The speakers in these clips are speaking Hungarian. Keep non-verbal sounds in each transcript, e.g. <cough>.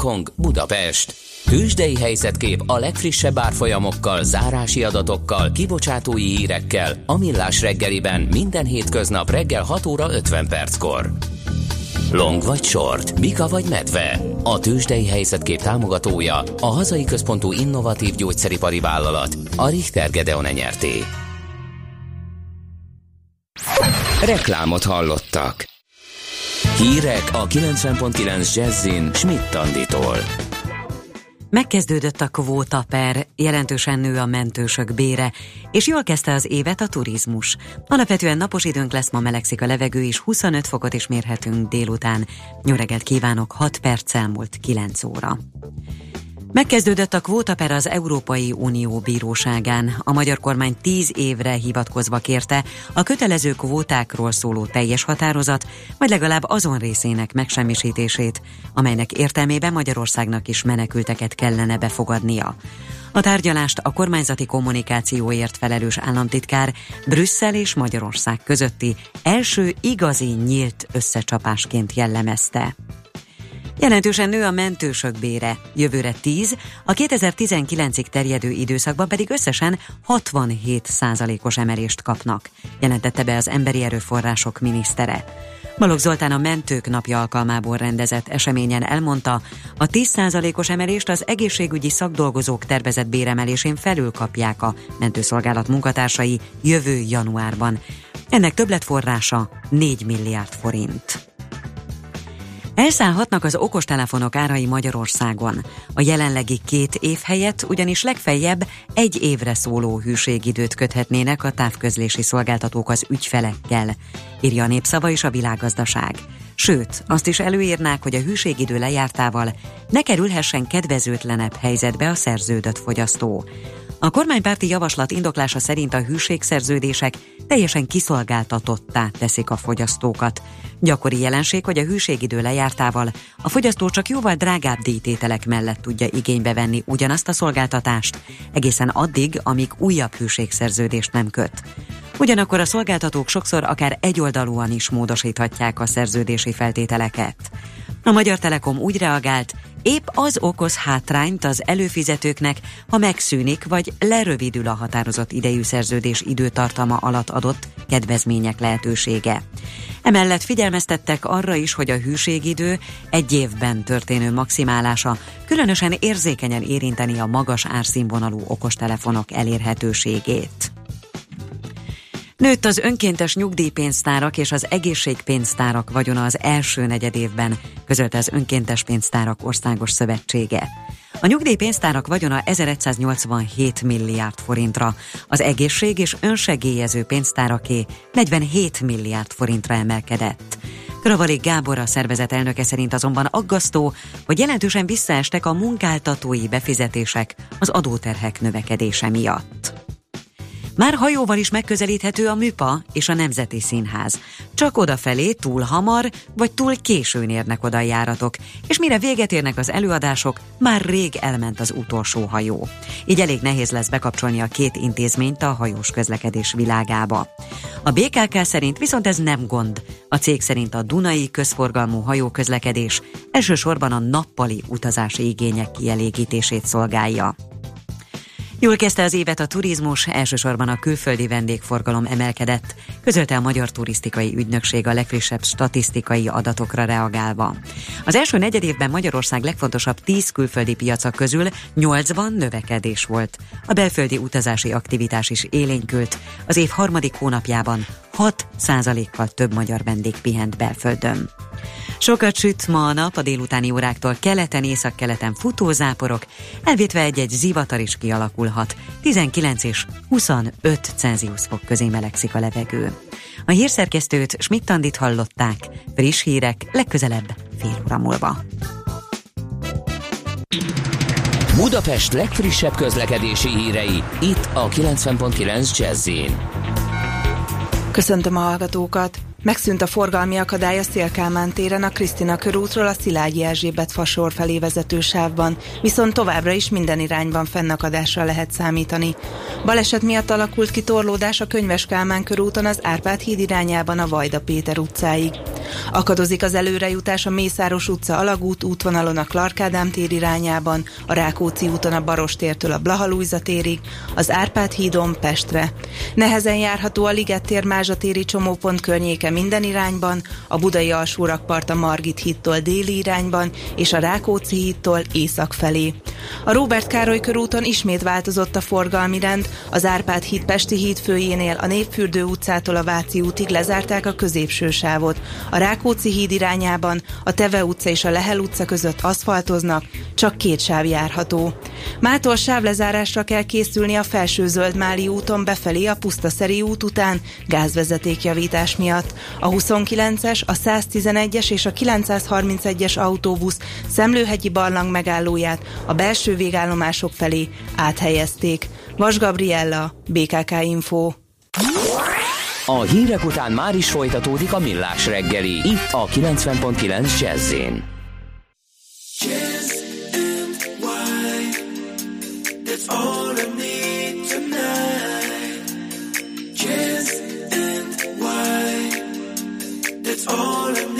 Hongkong, Budapest. Hűsdei helyzetkép a legfrissebb árfolyamokkal, zárási adatokkal, kibocsátói hírekkel, a Millás reggeliben minden hétköznap reggel 6 óra 50 perckor. Long vagy short, Bika vagy medve. A tőzsdei helyzetkép támogatója, a hazai központú innovatív gyógyszeripari vállalat, a Richter Gedeon nyerté. Reklámot hallottak. Hírek a 90.9 Jazzin Schmidt-Tanditól. Megkezdődött a kvóta per, jelentősen nő a mentősök bére, és jól kezdte az évet a turizmus. Alapvetően napos időnk lesz, ma melegszik a levegő, és 25 fokot is mérhetünk délután. Reggelt kívánok, 6 perc elmúlt 9 óra. Megkezdődött a kvótaper az Európai Unió bíróságán. A magyar kormány tíz évre hivatkozva kérte a kötelező kvótákról szóló teljes határozat, vagy legalább azon részének megsemmisítését, amelynek értelmében Magyarországnak is menekülteket kellene befogadnia. A tárgyalást a kormányzati kommunikációért felelős államtitkár Brüsszel és Magyarország közötti első igazi nyílt összecsapásként jellemezte. Jelentősen nő a mentősök bére, jövőre 10, a 2019-ig terjedő időszakban pedig összesen 67 százalékos emelést kapnak, jelentette be az Emberi Erőforrások minisztere. Balogh Zoltán a Mentők Napja alkalmából rendezett eseményen elmondta, a 10%-os emelést az egészségügyi szakdolgozók tervezett béremelésén felül kapják a mentőszolgálat munkatársai jövő januárban. Ennek többletforrása 4 milliárd forint. Elszállhatnak az okostelefonok árai Magyarországon. A jelenlegi két év helyett ugyanis legfeljebb egy évre szóló hűségidőt köthetnének a távközlési szolgáltatók az ügyfelekkel, írja a népszava és a világgazdaság. Sőt, azt is előírnák, hogy a hűségidő lejártával ne kerülhessen kedvezőtlenebb helyzetbe a szerződött fogyasztó. A kormánypárti javaslat indoklása szerint a hűségszerződések teljesen kiszolgáltatottá teszik a fogyasztókat. Gyakori jelenség, hogy a hűségidő lejártával a fogyasztó csak jóval drágább díjtételek mellett tudja igénybe venni ugyanazt a szolgáltatást, egészen addig, amíg újabb hűségszerződést nem köt. Ugyanakkor a szolgáltatók sokszor akár egyoldalúan is módosíthatják a szerződési feltételeket. A Magyar Telekom úgy reagált, Épp az okoz hátrányt az előfizetőknek, ha megszűnik vagy lerövidül a határozott idejű szerződés időtartama alatt adott kedvezmények lehetősége. Emellett figyelmeztettek arra is, hogy a hűségidő egy évben történő maximálása különösen érzékenyen érinteni a magas árszínvonalú okostelefonok elérhetőségét. Nőtt az önkéntes nyugdíjpénztárak és az egészségpénztárak vagyona az első negyedévben, közölte az Önkéntes Pénztárak Országos Szövetsége. A nyugdíjpénztárak vagyona 1187 milliárd forintra, az egészség és önsegélyező pénztáraké 47 milliárd forintra emelkedett. Kravalik Gábor a szervezet elnöke szerint azonban aggasztó, hogy jelentősen visszaestek a munkáltatói befizetések az adóterhek növekedése miatt. Már hajóval is megközelíthető a Műpa és a Nemzeti Színház. Csak odafelé túl hamar vagy túl későn érnek oda a járatok, és mire véget érnek az előadások, már rég elment az utolsó hajó. Így elég nehéz lesz bekapcsolni a két intézményt a hajós közlekedés világába. A BKK szerint viszont ez nem gond. A cég szerint a Dunai közforgalmú hajóközlekedés elsősorban a nappali utazási igények kielégítését szolgálja. Jól kezdte az évet a turizmus, elsősorban a külföldi vendégforgalom emelkedett, közölte a Magyar Turisztikai Ügynökség a legfrissebb statisztikai adatokra reagálva. Az első negyedévben Magyarország legfontosabb 10 külföldi piaca közül 8-ban növekedés volt. A belföldi utazási aktivitás is élénkült. Az év harmadik hónapjában 6 kal több magyar vendég pihent belföldön. Sokat süt ma a nap a délutáni óráktól keleten, északkeleten futózáporok, elvétve egy-egy zivatar is kialakulhat. 19 és 25 Celsius fok közé melegszik a levegő. A hírszerkesztőt Schmidt-Tandit hallották. Friss hírek legközelebb fél óra múlva. Budapest legfrissebb közlekedési hírei itt a 90.9 jazz Köszöntöm a hallgatókat! Megszűnt a forgalmi akadály a Szélkálmán téren a Krisztina körútról a Szilágyi Erzsébet fasor felé vezető sávban, viszont továbbra is minden irányban fennakadásra lehet számítani. Baleset miatt alakult ki torlódás a Könyves Kálmán körúton az Árpád híd irányában a Vajda Péter utcáig. Akadozik az előrejutás a Mészáros utca alagút útvonalon a Clark Ádám tér irányában, a Rákóczi úton a Barostértől a Blahalújza térig, az Árpád hídon Pestre. Nehezen járható a Liget tér Mázsatéri csomópont környéke minden irányban, a Budai alsórakpart a Margit hídtól déli irányban, és a Rákóczi hídtól észak felé. A Róbert Károly körúton ismét változott a forgalmi rend, az Árpád híd Pesti híd főjénél a Népfürdő utcától a Váci útig lezárták a középső sávot. A Rákóczi híd irányában a Teve utca és a Lehel utca között aszfaltoznak, csak két sáv járható. Mától sávlezárásra kell készülni a felső Zöldmáli úton befelé a Pusztaszeri út után gázvezetékjavítás miatt. A 29-es, a 111-es és a 931-es autóbusz Szemlőhegyi barlang megállóját a belső végállomások felé áthelyezték. Vas Gabriella, BKK Info. A hírek után már is folytatódik a millás reggeli, itt a 90.9 jazz all I need wine. That's all I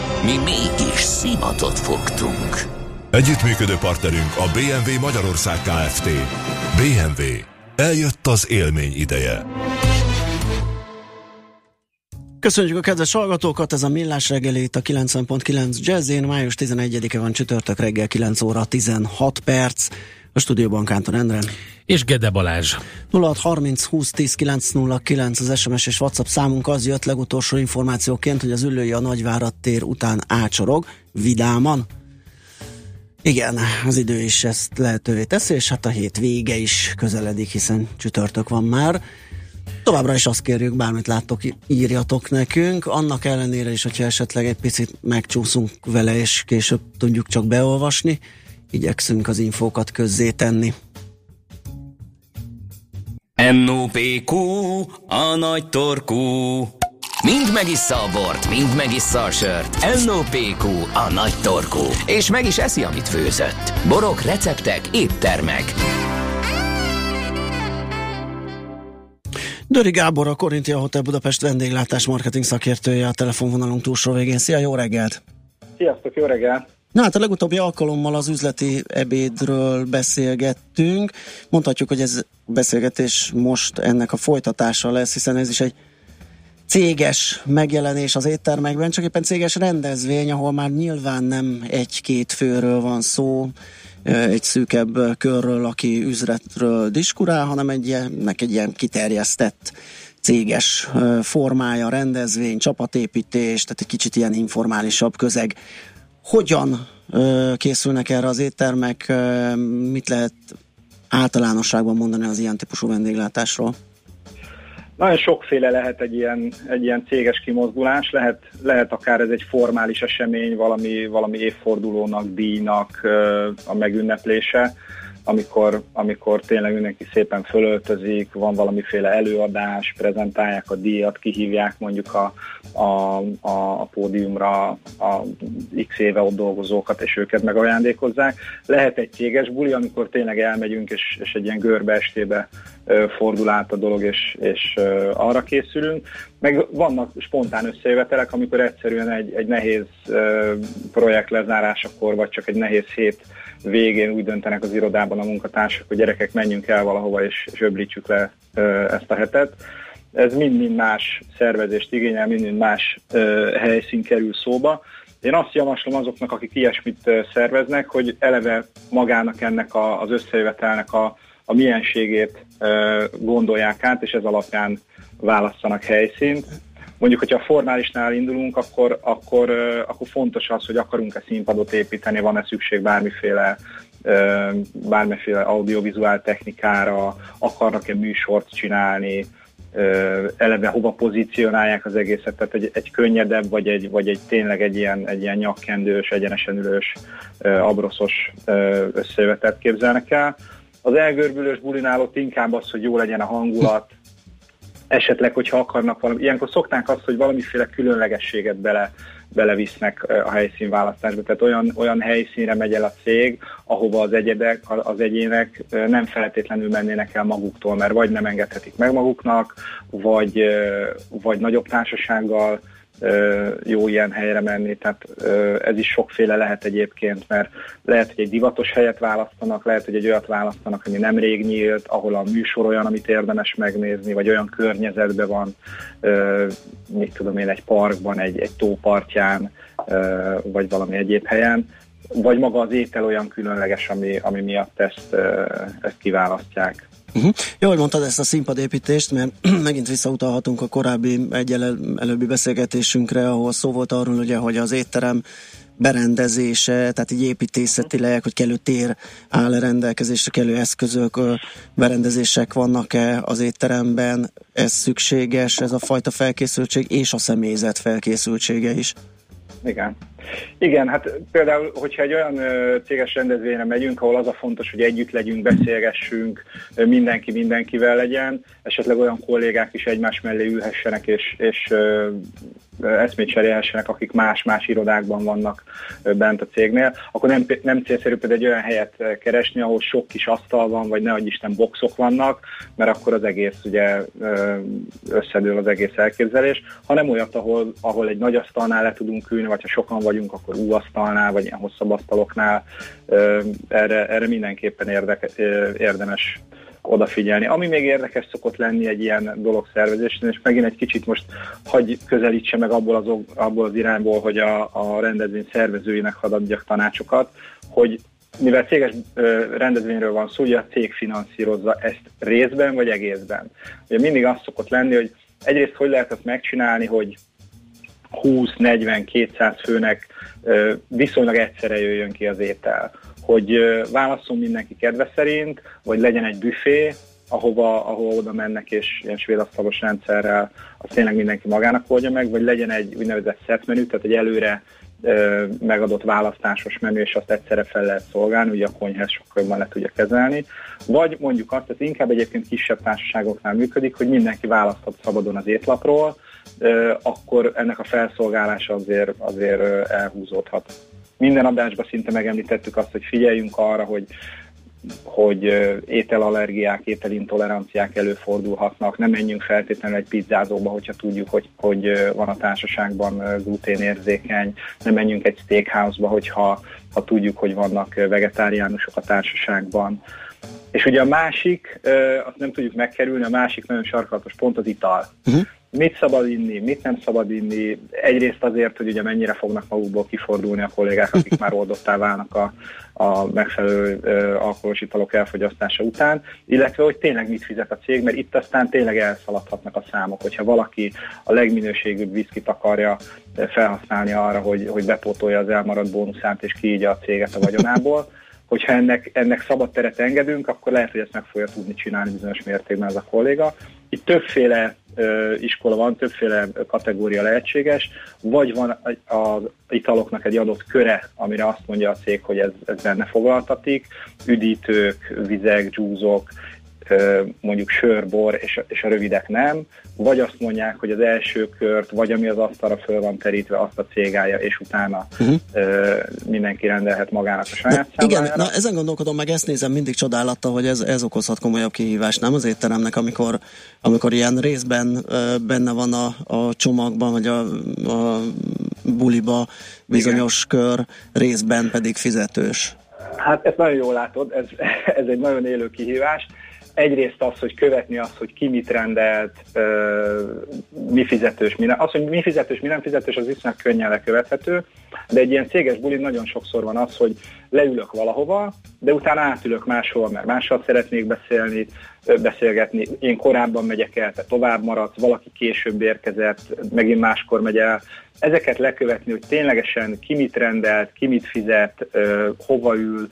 Mi mégis szimatot fogtunk. Együttműködő partnerünk a BMW Magyarország Kft. BMW. Eljött az élmény ideje. Köszönjük a kedves hallgatókat, ez a Millás reggeli itt a 90.9 Jazzén, május 11-e van csütörtök reggel 9 óra 16 perc. A stúdióban Kántor Endre. És Gede Balázs. 0630 20 10 909 az SMS és WhatsApp számunk az jött legutolsó információként, hogy az ülői a Nagyvárat tér után ácsorog, vidáman. Igen, az idő is ezt lehetővé teszi, és hát a hét vége is közeledik, hiszen csütörtök van már. Továbbra is azt kérjük, bármit láttok, írjatok nekünk, annak ellenére is, hogyha esetleg egy picit megcsúszunk vele, és később tudjuk csak beolvasni, igyekszünk az infókat közzé tenni. NOPQ, a nagy torkú. Mind megissza a bort, mind megissza a sört. NOPQ, a nagy torkú. És meg is eszi, amit főzött. Borok, receptek, éttermek. Döri Gábor, a Korintia Hotel Budapest vendéglátás marketing szakértője a telefonvonalunk túlsó végén. Szia, jó reggelt! Sziasztok, jó reggelt! Na hát a legutóbbi alkalommal az üzleti ebédről beszélgettünk. Mondhatjuk, hogy ez beszélgetés most ennek a folytatása lesz, hiszen ez is egy céges megjelenés az éttermekben, csak éppen céges rendezvény, ahol már nyilván nem egy-két főről van szó, egy szűkebb körről, aki üzletről diskurál, hanem egy ilyen, egy ilyen kiterjesztett céges formája, rendezvény, csapatépítés, tehát egy kicsit ilyen informálisabb közeg. Hogyan készülnek erre az éttermek, mit lehet általánosságban mondani az ilyen típusú vendéglátásról? Nagyon sokféle lehet egy ilyen, egy ilyen céges kimozdulás, lehet, lehet akár ez egy formális esemény, valami, valami évfordulónak, díjnak a megünneplése, amikor, amikor tényleg mindenki szépen fölöltözik, van valamiféle előadás, prezentálják a díjat, kihívják mondjuk a, a, a, a pódiumra a x éve ott dolgozókat, és őket megajándékozzák. Lehet egy céges buli, amikor tényleg elmegyünk, és, és egy ilyen görbe estébe fordul át a dolog, és, és arra készülünk. Meg vannak spontán összejövetelek, amikor egyszerűen egy, egy nehéz projekt lezárásakor, vagy csak egy nehéz hét végén úgy döntenek az irodában a munkatársak, hogy gyerekek menjünk el valahova és, és öblítsük le ezt a hetet. Ez mind-mind más szervezést igényel, mind-mind más helyszín kerül szóba. Én azt javaslom azoknak, akik ilyesmit szerveznek, hogy eleve magának ennek a, az összejövetelnek a, a mienségét gondolják át, és ez alapján válasszanak helyszínt. Mondjuk, hogyha a formálisnál indulunk, akkor, akkor, akkor fontos az, hogy akarunk-e színpadot építeni, van-e szükség bármiféle bármiféle audiovizuál technikára, akarnak-e műsort csinálni, eleve hova pozícionálják az egészet, tehát egy, egy könnyedebb, vagy egy, vagy egy tényleg egy ilyen, egy ilyen nyakkendős, egyenesen ülős, abroszos összejövetet képzelnek el. Az elgörbülős bulinál ott inkább az, hogy jó legyen a hangulat, esetleg, hogyha akarnak valami, ilyenkor szokták azt, hogy valamiféle különlegességet bele, belevisznek a helyszínválasztásba. Tehát olyan, olyan helyszínre megy el a cég, ahova az egyedek, az egyének nem feltétlenül mennének el maguktól, mert vagy nem engedhetik meg maguknak, vagy, vagy nagyobb társasággal jó ilyen helyre menni, tehát ez is sokféle lehet egyébként, mert lehet, hogy egy divatos helyet választanak, lehet, hogy egy olyat választanak, ami nem rég nyílt, ahol a műsor olyan, amit érdemes megnézni, vagy olyan környezetben van, mit tudom én, egy parkban, egy, egy tópartján, vagy valami egyéb helyen, vagy maga az étel olyan különleges, ami, ami miatt ezt, ezt kiválasztják. Uh-huh. Jó, hogy mondtad ezt a színpadépítést, mert <clears throat> megint visszautalhatunk a korábbi egy előbbi beszélgetésünkre, ahol szó volt arról, ugye, hogy az étterem berendezése, tehát így építészetileg, hogy kellő tér áll rendelkezésre, kellő eszközök, berendezések vannak-e az étteremben, ez szükséges, ez a fajta felkészültség, és a személyzet felkészültsége is. Igen. Igen, hát például, hogyha egy olyan céges rendezvényre megyünk, ahol az a fontos, hogy együtt legyünk, beszélgessünk, mindenki mindenkivel legyen, esetleg olyan kollégák is egymás mellé ülhessenek, és, és eszmét akik más-más irodákban vannak bent a cégnél, akkor nem, nem célszerű például egy olyan helyet keresni, ahol sok kis asztal van, vagy ne Isten boxok vannak, mert akkor az egész ugye összedől az egész elképzelés, hanem olyat, ahol, ahol egy nagy asztalnál le tudunk ülni, vagy ha sokan vagyunk, akkor U asztalnál, vagy ilyen hosszabb asztaloknál. Erre, erre mindenképpen érdeke, érdemes odafigyelni. Ami még érdekes szokott lenni egy ilyen dolog szervezésén, és megint egy kicsit most hagy közelítse meg abból az, abból az irányból, hogy a, a rendezvény szervezőinek hadd adjak tanácsokat, hogy mivel céges rendezvényről van szó, ugye a cég finanszírozza ezt részben vagy egészben. Ugye mindig az szokott lenni, hogy egyrészt hogy lehet ezt megcsinálni, hogy 20-40-200 főnek viszonylag egyszerre jöjjön ki az étel hogy válaszol mindenki kedve szerint, vagy legyen egy büfé, ahova, ahova oda mennek, és ilyen svédasztalos rendszerrel azt tényleg mindenki magának oldja meg, vagy legyen egy úgynevezett set menü, tehát egy előre ö, megadott választásos menü, és azt egyszerre fel lehet szolgálni, ugye a konyház sokkal jobban le tudja kezelni. Vagy mondjuk azt, ez inkább egyébként kisebb társaságoknál működik, hogy mindenki választhat szabadon az étlapról, ö, akkor ennek a felszolgálása azért, azért elhúzódhat minden adásban szinte megemlítettük azt, hogy figyeljünk arra, hogy hogy ételallergiák, ételintoleranciák előfordulhatnak, nem menjünk feltétlenül egy pizzázóba, hogyha tudjuk, hogy, hogy van a társaságban gluténérzékeny, nem menjünk egy steakhouse-ba, hogyha ha tudjuk, hogy vannak vegetáriánusok a társaságban. És ugye a másik, azt nem tudjuk megkerülni, a másik nagyon sarkalatos pont az ital. Uh-huh mit szabad inni, mit nem szabad inni. Egyrészt azért, hogy ugye mennyire fognak magukból kifordulni a kollégák, akik már oldottá válnak a, a megfelelő ö, alkoholos italok elfogyasztása után, illetve hogy tényleg mit fizet a cég, mert itt aztán tényleg elszaladhatnak a számok, hogyha valaki a legminőségűbb viszkit akarja felhasználni arra, hogy, hogy bepótolja az elmaradt bónuszát és kiígya a céget a vagyonából, hogyha ennek, ennek szabad teret engedünk, akkor lehet, hogy ezt meg fogja tudni csinálni bizonyos mértékben ez a kolléga. Itt többféle iskola van, többféle kategória lehetséges, vagy van az italoknak egy adott köre, amire azt mondja a cég, hogy ez, ez benne foglaltatik, üdítők, vizek, dzsúzok, mondjuk sörbor, és, és a rövidek nem, vagy azt mondják, hogy az első kört, vagy ami az asztalra föl van terítve, azt a cégálja, és utána uh-huh. ö, mindenki rendelhet magának a saját na, Igen, na ezen gondolkodom, meg ezt nézem mindig csodálattal, hogy ez, ez okozhat komolyabb kihívást, nem az étteremnek, amikor, amikor ilyen részben ö, benne van a, a csomagban, vagy a, a buliba bizonyos Igen. kör, részben pedig fizetős. Hát ezt nagyon jól látod, ez, <laughs> ez egy nagyon élő kihívás egyrészt az, hogy követni azt, hogy ki mit rendelt, mi fizetős, mi nem. Az, hogy mi fizetős, mi nem fizetős, az viszonylag könnyen lekövethető, de egy ilyen céges buli nagyon sokszor van az, hogy leülök valahova, de utána átülök máshol, mert mással szeretnék beszélni, beszélgetni. Én korábban megyek el, te tovább maradsz, valaki később érkezett, megint máskor megy el. Ezeket lekövetni, hogy ténylegesen ki mit rendelt, ki mit fizet, hova ül,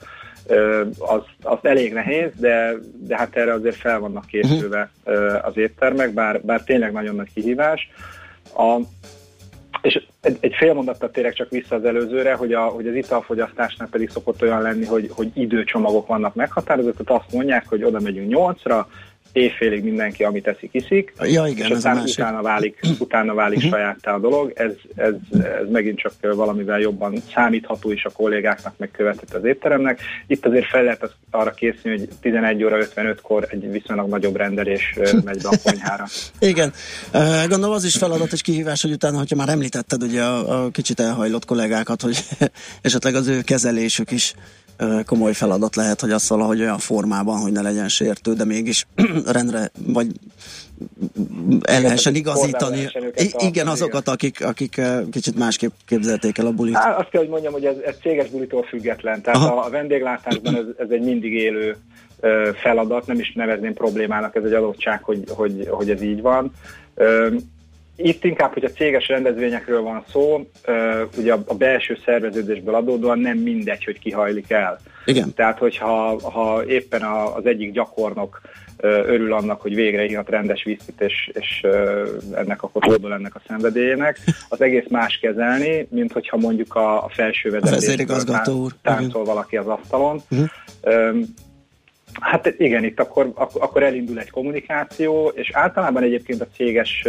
az, az elég nehéz, de, de hát erre azért fel vannak készülve az éttermek, bár, bár tényleg nagyon nagy kihívás. A, és egy, egy fél mondattal tényleg csak vissza az előzőre, hogy, a, hogy az italfogyasztásnál pedig szokott olyan lenni, hogy, hogy időcsomagok vannak meghatározott, azt mondják, hogy oda megyünk nyolcra, éjfélig mindenki, amit eszik, iszik, ja, igen, és aztán utána válik, <clears throat> utána válik uh-huh. sajáttá a dolog. Ez, ez, ez megint csak valamivel jobban számítható is a kollégáknak, meg követett az étteremnek. Itt azért fel lehet arra készülni, hogy 11 óra 55-kor egy viszonylag nagyobb rendelés <laughs> megy be a konyhára. igen. Gondolom az is feladat és kihívás, hogy utána, hogyha már említetted ugye a, a kicsit elhajlott kollégákat, hogy <laughs> esetleg az ő kezelésük is komoly feladat lehet, hogy azt valahogy olyan formában, hogy ne legyen sértő, de mégis <clears throat> rendre, vagy el lehessen igazítani. Igen, azokat, akik, akik kicsit másképp képzelték el a bulit. Hát azt kell, hogy mondjam, hogy ez, ez céges bulitól független. Tehát Aha. a vendéglátásban ez, ez egy mindig élő feladat, nem is nevezném problémának, ez egy adottság, hogy, hogy, hogy ez így van itt inkább, hogy a céges rendezvényekről van szó, ugye a, belső szerveződésből adódóan nem mindegy, hogy ki hajlik el. Igen. Tehát, hogyha ha éppen az egyik gyakornok örül annak, hogy végre ihat rendes vízit, és, és ennek a kocsóból ennek a szenvedélyének, az egész más kezelni, mint hogyha mondjuk a, a felső vezetés táncol valaki az asztalon. Uh-huh. Hát igen, itt akkor, akkor elindul egy kommunikáció, és általában egyébként a céges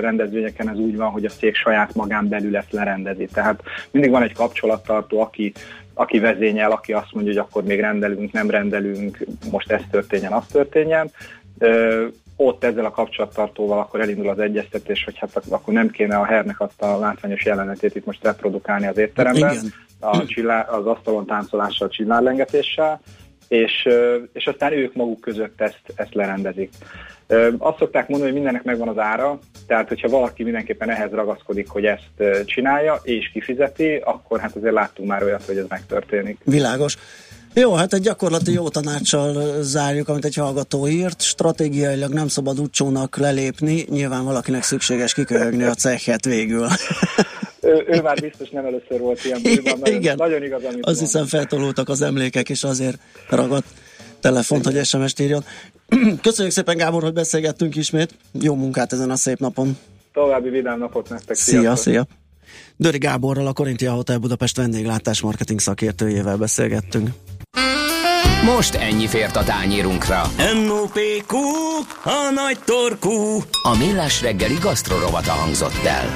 rendezvényeken ez úgy van, hogy a cég saját magán belül ezt lerendezi. Tehát mindig van egy kapcsolattartó, aki, aki vezényel, aki azt mondja, hogy akkor még rendelünk, nem rendelünk, most ez történjen, az történjen. Ott ezzel a kapcsolattartóval akkor elindul az egyeztetés, hogy hát akkor nem kéne a hernek azt a látványos jelenetét itt most reprodukálni az étteremben, a csillár, az asztalon táncolással, csillárlengetéssel és, és aztán ők maguk között ezt, ezt lerendezik. Azt szokták mondani, hogy mindennek megvan az ára, tehát hogyha valaki mindenképpen ehhez ragaszkodik, hogy ezt csinálja, és kifizeti, akkor hát azért láttunk már olyat, hogy ez megtörténik. Világos. Jó, hát egy gyakorlati jó tanácssal zárjuk, amit egy hallgató írt. Stratégiailag nem szabad utcsónak lelépni, nyilván valakinek szükséges kiköhögni a cechet végül. <laughs> ő, ő már biztos nem először volt ilyen nagyon, Igen. nagyon igaz, amit Azt hiszem feltolultak az emlékek, és azért ragadt telefont, Igen. hogy SMS-t írjon. <clears throat> Köszönjük szépen, Gábor, hogy beszélgettünk ismét. Jó munkát ezen a szép napon. További vidám napot nektek. Szia, Sziasztok. szia. Döri Gáborral, a Korintia Hotel Budapest vendéglátás marketing szakértőjével beszélgettünk. Most ennyi fért a tányírunkra. M.O.P.Q. A nagy torkú. A millás reggeli gasztrorovata hangzott el.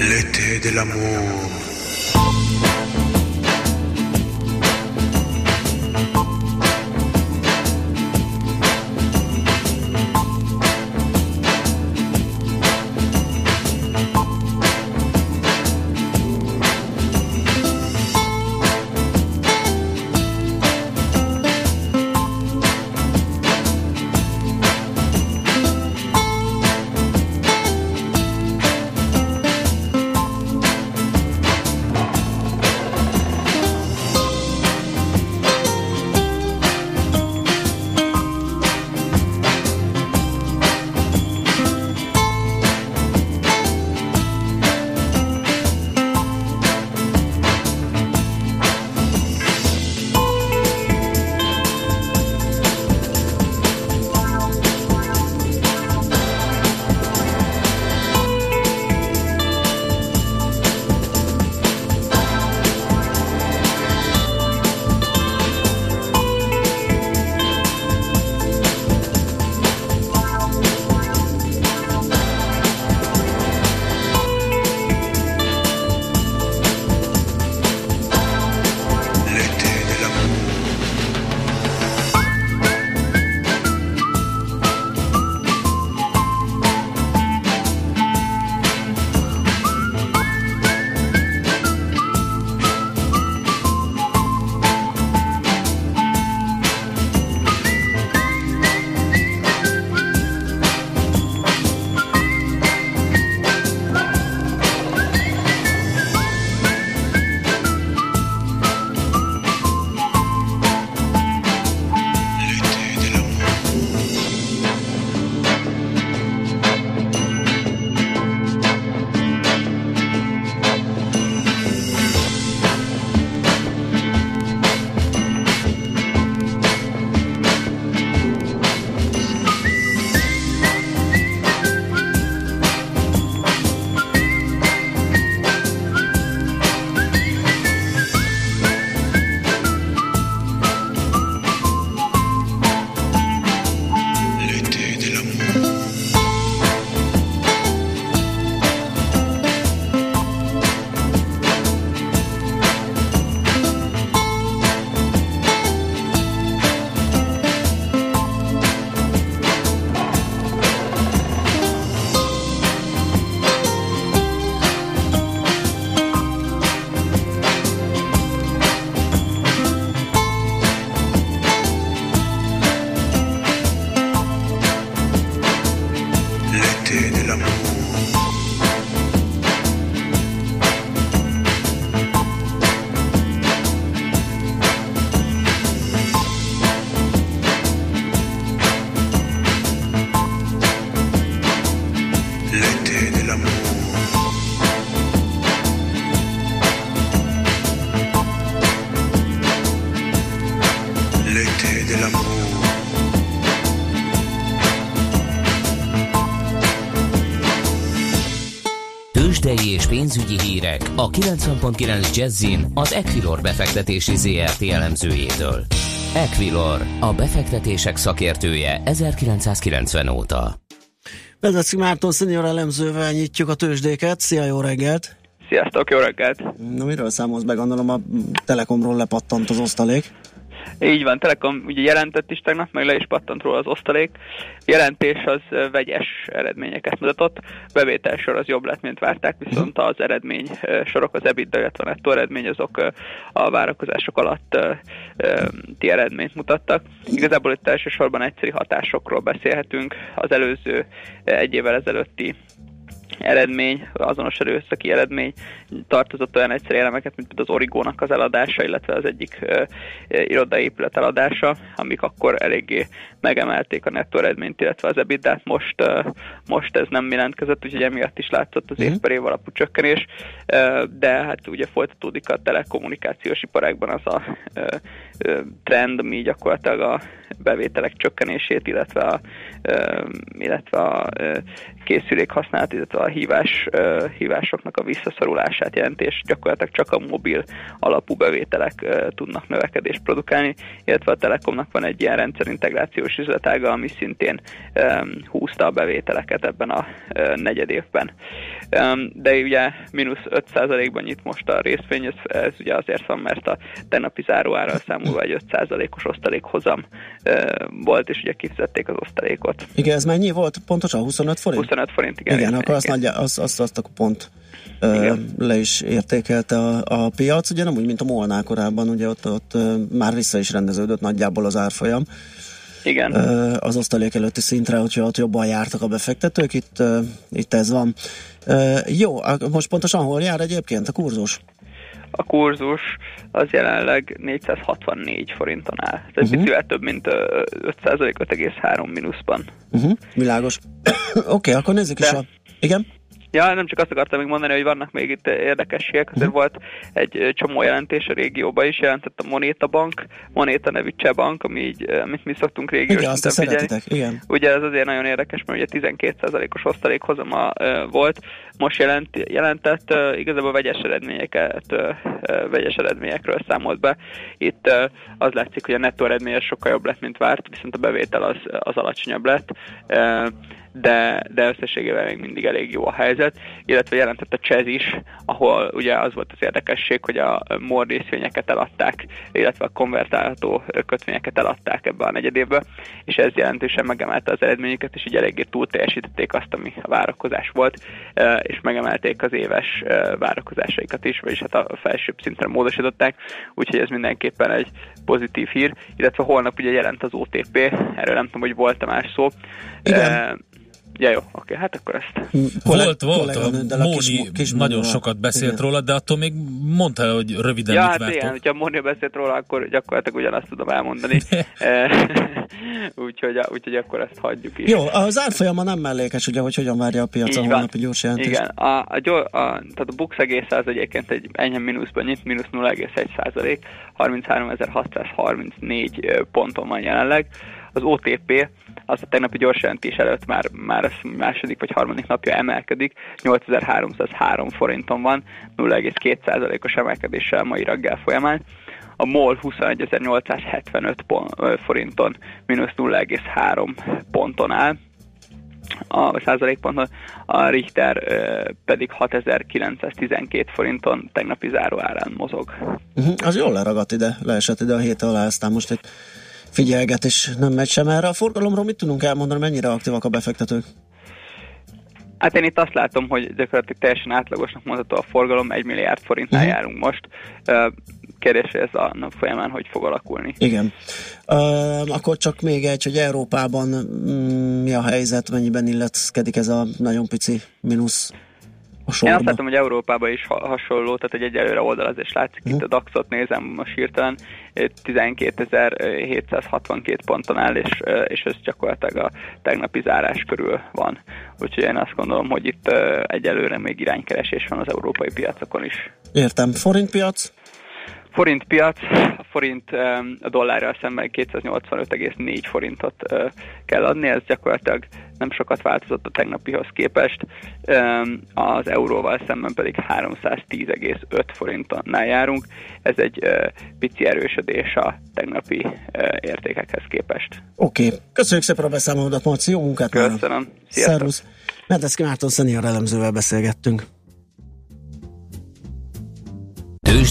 L'été de l'amour. Hírek a 90.9 Jazzin az Equilor befektetési ZRT elemzőjétől. Equilor, a befektetések szakértője 1990 óta. Vezetszik Márton szenior elemzővel nyitjuk a tőzsdéket. Szia, jó reggelt! Sziasztok, jó reggelt! Na miről számolsz be? Gondolom a Telekomról lepattant az osztalék. Így van, Telekom ugye jelentett is tegnap, meg le is pattant róla az osztalék. Jelentés az vegyes eredményeket mutatott, bevétel sor az jobb lett, mint várták, viszont az eredmény sorok, az EBITDA, illetve nettó eredmény azok a várakozások alatt ti eredményt mutattak. Igazából itt elsősorban egyszerű hatásokról beszélhetünk. Az előző egy évvel ezelőtti eredmény, azonos erőszaki eredmény tartozott olyan egyszerű elemeket, mint az Origónak az eladása, illetve az egyik uh, irodai épület eladása, amik akkor eléggé megemelték a nettó eredményt, illetve az ebitdát. Most, uh, most ez nem jelentkezett, úgyhogy emiatt is látszott az mhm. év per év alapú csökkenés, uh, de hát ugye folytatódik a telekommunikációs iparágban az a uh, trend, ami gyakorlatilag a bevételek csökkenését, illetve a, illetve a készülék használat, illetve a hívás, hívásoknak a visszaszorulását jelenti, és gyakorlatilag csak a mobil alapú bevételek tudnak növekedést produkálni, illetve a Telekomnak van egy ilyen rendszerintegrációs üzletága, ami szintén húzta a bevételeket ebben a negyed évben. De ugye mínusz 5%-ban nyit most a részvény, ez, ez ugye azért van, mert a tegnapi záróára számolva egy 5%-os osztalékhozam volt, és ugye kifizették az osztalékot. Igen, ez mennyi volt? Pontosan 25 forint? 25 forint, igen. Igen, akkor azt, nagyja, azt, azt, azt akkor pont igen. le is értékelte a, a piac, ugye nem úgy, mint a Molnál korábban, ugye ott, ott már vissza is rendeződött nagyjából az árfolyam. Igen. Az osztalék előtti szintre, hogyha ott jobban jártak a befektetők, itt, itt ez van. Jó, most pontosan hol jár egyébként a kurzus? A kurzus az jelenleg 464 forinton áll. Ez egy uh-huh. picivel több, mint 5 5,3 mínuszban. Uh-huh. Világos. <coughs> Oké, okay, akkor nézzük De... is a... Igen? Ja, nem csak azt akartam még mondani, hogy vannak még itt érdekességek, azért uh-huh. volt egy csomó jelentés a régióban is, jelentett a Monéta Bank, Monéta nevű bank, ami így, amit mi szoktunk régiós igen, azt figyelni. Igen. Ugye ez azért nagyon érdekes, mert ugye 12%-os osztalékhozama uh, volt, most jelent, jelentett igazából vegyes eredményeket, vegyes eredményekről számolt be. Itt az látszik, hogy a nettó eredménye sokkal jobb lett, mint várt, viszont a bevétel az, az alacsonyabb lett. De, de összességében még mindig elég jó a helyzet, illetve jelentett a Csez is, ahol ugye az volt az érdekesség, hogy a MOR részvényeket eladták, illetve a konvertálható kötvényeket eladták ebbe a negyedévbe, és ez jelentősen megemelte az eredményüket, és így eléggé túl teljesítették azt, ami a várakozás volt, és megemelték az éves várakozásaikat is, vagyis hát a felsőbb szintre módosították, úgyhogy ez mindenképpen egy pozitív hír, illetve holnap ugye jelent az OTP, erről nem tudom, hogy volt-e más szó. Igen. Ja, jó, oké, hát akkor ezt. Volt, volt, a Móni kis, nagyon sokat beszélt igen. róla, de attól még mondta, hogy röviden ja, hát vártok. igen, hogyha Móni beszélt róla, akkor gyakorlatilag ugyanazt tudom elmondani. <laughs> <laughs> úgyhogy, úgyhogy akkor ezt hagyjuk is. Jó, az árfolyama nem mellékes, ugye, hogy hogyan várja a piac a holnapi gyors jelentést. Igen, a, a, a, a, tehát a Bux egész az egyébként egy enyhe mínuszban nyit, mínusz 0,1 százalék, 33.634 ponton van jelenleg. Az OTP az a tegnapi gyors jelentés előtt már, már a második vagy harmadik napja emelkedik, 8303 forinton van, 0,2%-os emelkedéssel mai reggel folyamán. A MOL 21.875 forinton, mínusz 0,3 ponton áll, a százalékponton, a Richter pedig 6912 forinton tegnapi záróárán mozog. Uh-huh, az jól leragadt ide, leesett ide a hét alá, aztán most egy figyelgetés nem megy sem erre. A forgalomról mit tudunk elmondani, mennyire aktívak a befektetők? Hát én itt azt látom, hogy gyakorlatilag teljesen átlagosnak mondható a forgalom, egy milliárd forintnál uh-huh. járunk most. Kérdés, ez a nap folyamán hogy fog alakulni. Igen. Uh, akkor csak még egy, hogy Európában mm, mi a helyzet, mennyiben illeszkedik ez a nagyon pici mínusz a sorba. Én azt látom, hogy Európában is hasonló, tehát egy egyelőre oldalazás látszik. Itt a DAX-ot nézem most hirtelen, 12.762 ponton áll, és, és ez gyakorlatilag a tegnapi zárás körül van. Úgyhogy én azt gondolom, hogy itt egyelőre még iránykeresés van az európai piacokon is. Értem. Forintpiac? Forint piac, a forint a dollárral szemben 285,4 forintot kell adni, ez gyakorlatilag nem sokat változott a tegnapihoz képest, az euróval szemben pedig 310,5 forintnál járunk. Ez egy pici erősödés a tegnapi értékekhez képest. Oké, okay. köszönjük szépen a beszámolódat, Marci, jó munkát! Köszönöm, sziasztok! Szervusz! Medeszki Márton szenior elemzővel beszélgettünk.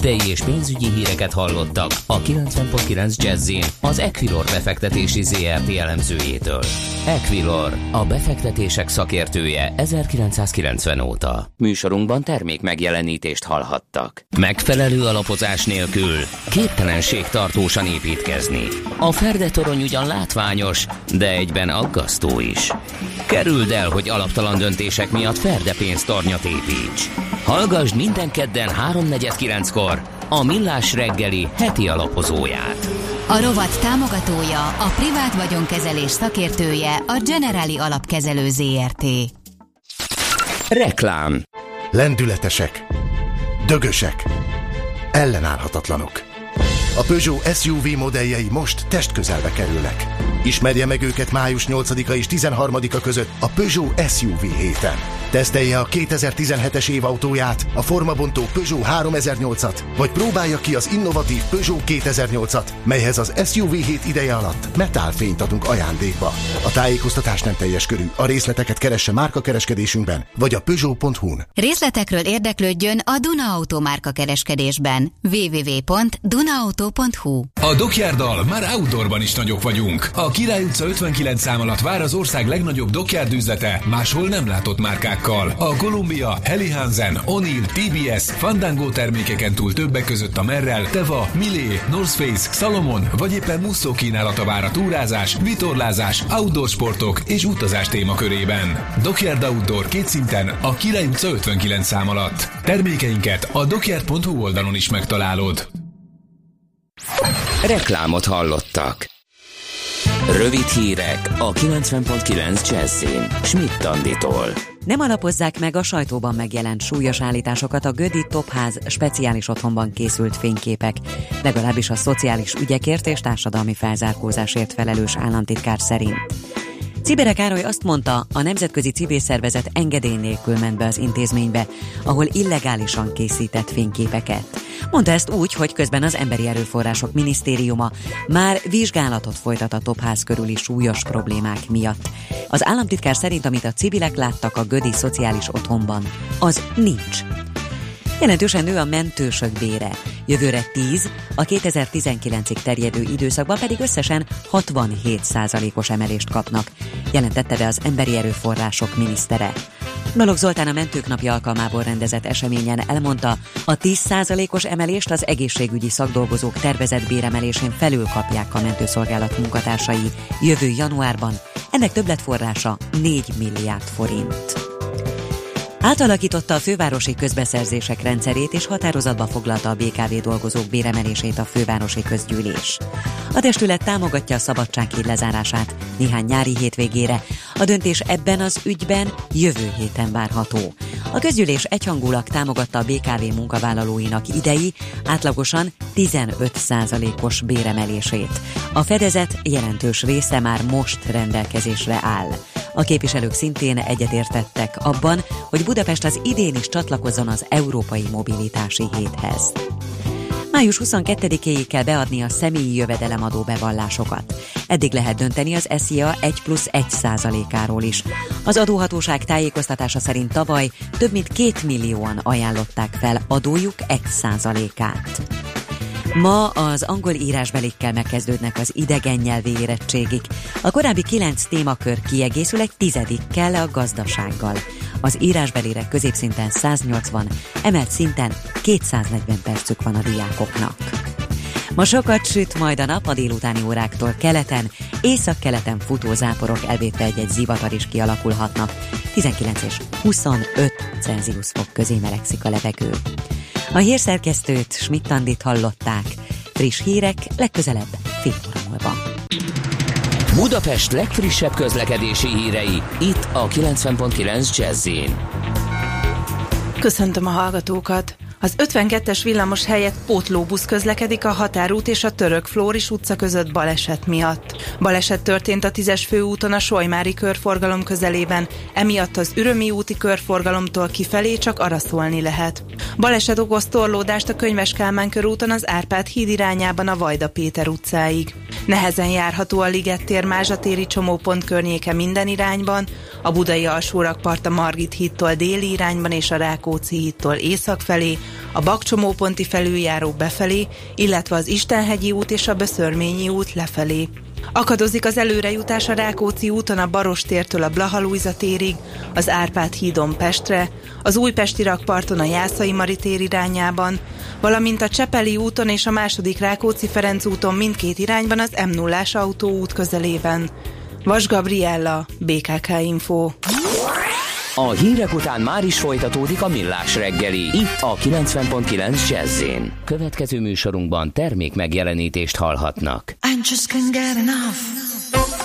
Tőzsdei és pénzügyi híreket hallottak a 90.9 jazz az Equilor befektetési ZRT elemzőjétől. Equilor, a befektetések szakértője 1990 óta. Műsorunkban termék megjelenítést hallhattak. Megfelelő alapozás nélkül képtelenség tartósan építkezni. A Ferde torony ugyan látványos, de egyben aggasztó is. Kerüld el, hogy alaptalan döntések miatt Ferde pénztornyot építs. Hallgass minden kedden 3.49-kor a Millás reggeli heti alapozóját. A rovat támogatója, a privát vagyonkezelés szakértője, a Generali Alapkezelő ZRT. Reklám Lendületesek, dögösek, ellenállhatatlanok. A Peugeot SUV modelljei most testközelbe kerülnek. Ismerje meg őket május 8-a és 13-a között a Peugeot SUV héten. Tesztelje a 2017-es év autóját, a formabontó Peugeot 3008-at, vagy próbálja ki az innovatív Peugeot 2008-at, melyhez az SUV hét ideje alatt metálfényt adunk ajándékba. A tájékoztatás nem teljes körű, a részleteket keresse márkakereskedésünkben, vagy a Peugeot.hu-n. Részletekről érdeklődjön a Duna Auto márka kereskedésben. www.dunaauto.hu A Dockyarddal már outdoorban is nagyok vagyunk. A Király utca 59 szám alatt vár az ország legnagyobb Dockyard üzlete, máshol nem látott márkák márkákkal. A Columbia, Heli Hansen, TBS, Fandango termékeken túl többek között a Merrell, Teva, Milé, North Face, Salomon vagy éppen Musso kínálata vár a túrázás, vitorlázás, outdoor sportok és utazás témakörében. Dockyard Outdoor két szinten a Király utca 59 szám alatt. Termékeinket a dockyard.hu oldalon is megtalálod. Reklámot hallottak. Rövid hírek a 90.9 Jazzin. Schmidt Anditól. Nem alapozzák meg a sajtóban megjelent súlyos állításokat a Gödi Topház speciális otthonban készült fényképek, legalábbis a szociális ügyekért és társadalmi felzárkózásért felelős államtitkár szerint. Cibere Károly azt mondta, a Nemzetközi Civil Szervezet engedély nélkül ment be az intézménybe, ahol illegálisan készített fényképeket. Mondta ezt úgy, hogy közben az Emberi Erőforrások Minisztériuma már vizsgálatot folytat a topház körüli súlyos problémák miatt. Az államtitkár szerint, amit a civilek láttak a Gödi Szociális Otthonban, az nincs. Jelentősen nő a mentősök bére. Jövőre 10, a 2019-ig terjedő időszakban pedig összesen 67 os emelést kapnak, jelentette be az Emberi Erőforrások minisztere. Balogh Zoltán a Mentők Napja alkalmából rendezett eseményen elmondta, a 10%-os emelést az egészségügyi szakdolgozók tervezett béremelésén felül kapják a mentőszolgálat munkatársai jövő januárban. Ennek többletforrása 4 milliárd forint. Átalakította a fővárosi közbeszerzések rendszerét és határozatba foglalta a BKV dolgozók béremelését a fővárosi közgyűlés. A testület támogatja a szabadsághíd lezárását néhány nyári hétvégére. A döntés ebben az ügyben jövő héten várható. A közgyűlés egyhangulag támogatta a BKV munkavállalóinak idei, átlagosan 15%-os béremelését. A fedezet jelentős része már most rendelkezésre áll. A képviselők szintén egyetértettek abban, hogy Budapest az idén is csatlakozzon az Európai Mobilitási Héthez. Május 22-éig kell beadni a személyi jövedelemadó bevallásokat. Eddig lehet dönteni az SZIA 1 plusz 1 százalékáról is. Az adóhatóság tájékoztatása szerint tavaly több mint 2 millióan ajánlották fel adójuk 1 százalékát. Ma az angol írásbelikkel megkezdődnek az idegen nyelvi érettségik. A korábbi kilenc témakör kiegészül egy tizedikkel a gazdasággal. Az írásbelire középszinten 180, emelt szinten 240 percük van a diákoknak. Ma sokat süt majd a nap a délutáni óráktól keleten, észak-keleten futó záporok elvétve egy-egy zivatar is kialakulhatnak. 19 és 25 Celsius fok közé melegszik a levegő. A hírszerkesztőt Schmidt-Tandit hallották. Friss hírek legközelebb fél óra múlva. Budapest legfrissebb közlekedési hírei itt a 90.9 jazz Köszöntöm a hallgatókat! Az 52-es villamos helyett pótlóbusz közlekedik a Határút és a Török Flóris utca között baleset miatt. Baleset történt a 10-es főúton a Solymári körforgalom közelében, emiatt az Ürömi úti körforgalomtól kifelé csak arra szólni lehet. Baleset okoz torlódást a Könyves Kálmán körúton az Árpád híd irányában a Vajda Péter utcáig. Nehezen járható a Ligettér Mázsatéri csomópont környéke minden irányban, a Budai alsórakpart a Margit hídtól déli irányban és a Rákóczi hídtól észak felé, a Bakcsomóponti felüljáró befelé, illetve az Istenhegyi út és a Böszörményi út lefelé. Akadozik az előrejutás a Rákóczi úton a Barostértől a Blahalújza térig, az Árpád hídon Pestre, az Újpesti rakparton a Jászai Mari tér irányában, valamint a Csepeli úton és a második Rákóczi Ferenc úton mindkét irányban az m 0 autóút közelében. Vas Gabriella, BKK Info. A hírek után már is folytatódik a millás reggeli. Itt a 90.9 jazz Következő műsorunkban termék megjelenítést hallhatnak. I'm just can't get enough.